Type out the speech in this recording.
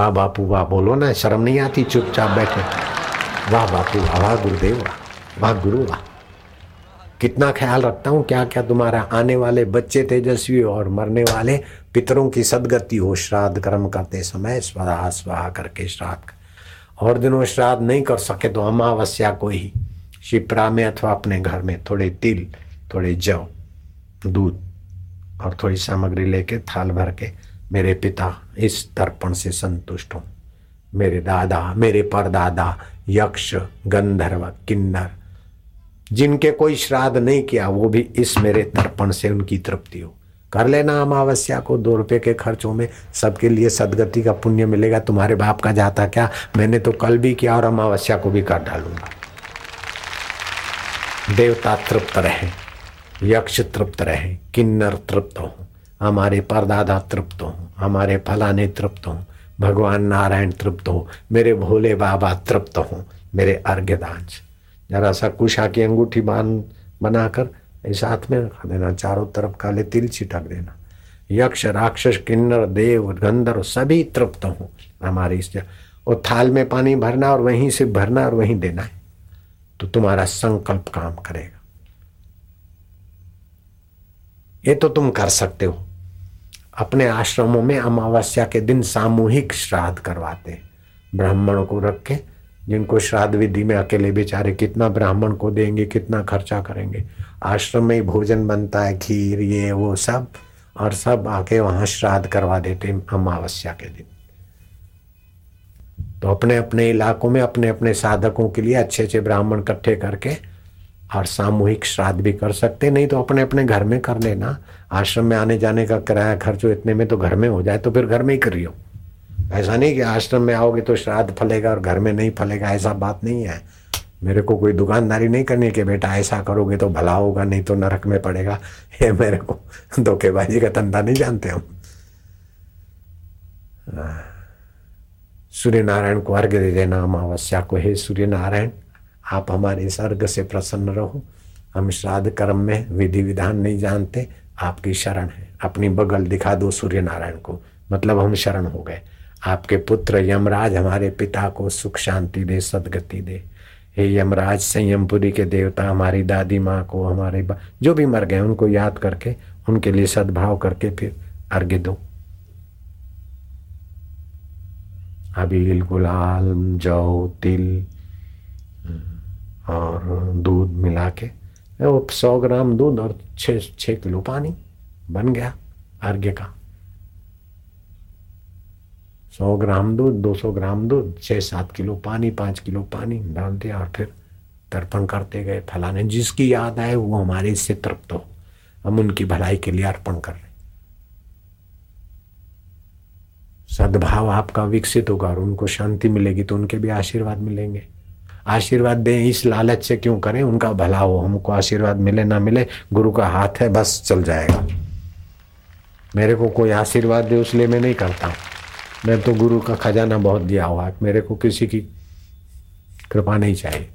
वाह बापू, वाह, बोलो ना, शर्म नहीं आती, चुपचाप बैठे वाह बापू, वाह वाह गुरुदेव, वाह वाह गुरु, वाह कितना ख्याल रखता हूँ क्या क्या तुम्हारा आने वाले बच्चे तेजस्वी और मरने वाले पितरों की सदगति हो, श्राद्ध कर्म करते समय स्वहा स्वाहा करके श्राद्ध कर। और दिनों श्राद्ध नहीं कर सके तो अमावस्या को ही, शिप्रा में अथवा अपने घर में थोड़े तिल, थोड़े जव दूध और थोड़ी सामग्री लेके थाल भर के मेरे पिता इस तर्पण से संतुष्ट हूँ। मेरे दादा, मेरे परदादा, यक्ष, गंधर्व, किन्नर, जिनके कोई श्राद्ध नहीं किया, वो भी इस मेरे तर्पण से उनकी तृप्ति हो। कर लेना अमावस्या को, दो रुपए के खर्चों में सबके लिए सदगति का पुण्य मिलेगा। तुम्हारे बाप का जाता क्या? मैंने तो कल भी किया और अमावस्या को भी कर डालूँगा। देवता तृप्त रहे, यक्ष तृप्त रहे, किन्नर तृप्त हो। हमारे परदादा तृप्त हो, हमारे फलाने तृप्त हो, भगवान नारायण तृप्त हो, मेरे भोले बाबा तृप्त हो, मेरे अर्घ्यदांश जरा सा कुशा की अंगूठी बाँध, बनाकर इस हाथ में रखा देना, चारों तरफ़ काले तिल छिटक देना। यक्ष, राक्षस, किन्नर, देव, गंधर्व सभी तृप्त हो, हमारे इस और थाल में पानी भरना और वहीं से भरना और वहीं देना है तो तुम्हारा संकल्प काम करेगा। ये तो तुम कर सकते हो। अपने आश्रमों में अमावस्या के दिन सामूहिक श्राद्ध करवाते। ब्राह्मणों को रख के, जिनको श्राद्ध विधि में अकेले बेचारे कितना ब्राह्मण को देंगे, कितना खर्चा करेंगे। आश्रम में ही भोजन बनता है, खीर, ये, वो सब, और सब आके वहाँ श्राद्ध करवा देते अमावस्या के दिन। तो अपने अपने इलाकों में अपने अपने साधकों के लिए अच्छे अच्छे ब्राह्मण इकट्ठे करके और सामूहिक श्राद्ध भी कर सकते नहीं तो अपने अपने घर में कर लेना। आश्रम में आने जाने का किराया खर्च इतने में तो घर में हो जाए तो फिर घर में ही करियो ऐसा नहीं कि आश्रम में आओगे तो श्राद्ध फलेगा और घर में नहीं फलेगा, ऐसा बात नहीं है। मेरे को कोई दुकानदारी नहीं करनी कि बेटा ऐसा करोगे तो भला होगा, नहीं तो नरक में पड़ेगा। ये मेरे को धोखेबाजी का धंधा नहीं जानते हम। सूर्य नारायण को अर्घ्य दे देना अमावस्या को। हे सूर्य नारायण आप हमारे स्वर्ग से प्रसन्न रहो। हम श्राद्ध कर्म में विधि विधान नहीं जानते। आपकी शरण है। अपनी बगल दिखा दो सूर्य नारायण को। मतलब हम शरण हो गए। आपके पुत्र यमराज हमारे पिता को सुख शांति दे, सदगति दे। हे यमराज संयमपुरी के देवता, हमारी दादी माँ को, हमारे जो भी मर गए, उनको याद करके, उनके लिए सद्भाव करके फिर अर्घ्य दो। अबील गुलाल, जौ, तिल और दूध मिला के, वो सौ ग्राम दूध और छः छः किलो पानी बन गया अर्घ्य का। सौ ग्राम दूध, दो सौ ग्राम दूध छः सात किलो पानी, पाँच किलो पानी डाल दिया और फिर तर्पण करते गए। फलाने जिसकी याद आए, वो हमारे इससे तृप्त हो। हम उनकी भलाई के लिए अर्पण कर रहे सद्भाव आपका विकसित होगा और उनको शांति मिलेगी तो उनके भी आशीर्वाद मिलेंगे। आशीर्वाद दें, इस लालच से क्यों करें? उनका भला हो, हमको आशीर्वाद मिले, ना मिले, गुरु का हाथ है, बस चल जाएगा। मेरे को कोई आशीर्वाद दे, उसलिए मैं नहीं करता। हूँ मैं तो गुरु का खजाना बहुत दिया हुआ है, मेरे को किसी की कृपा नहीं चाहिए।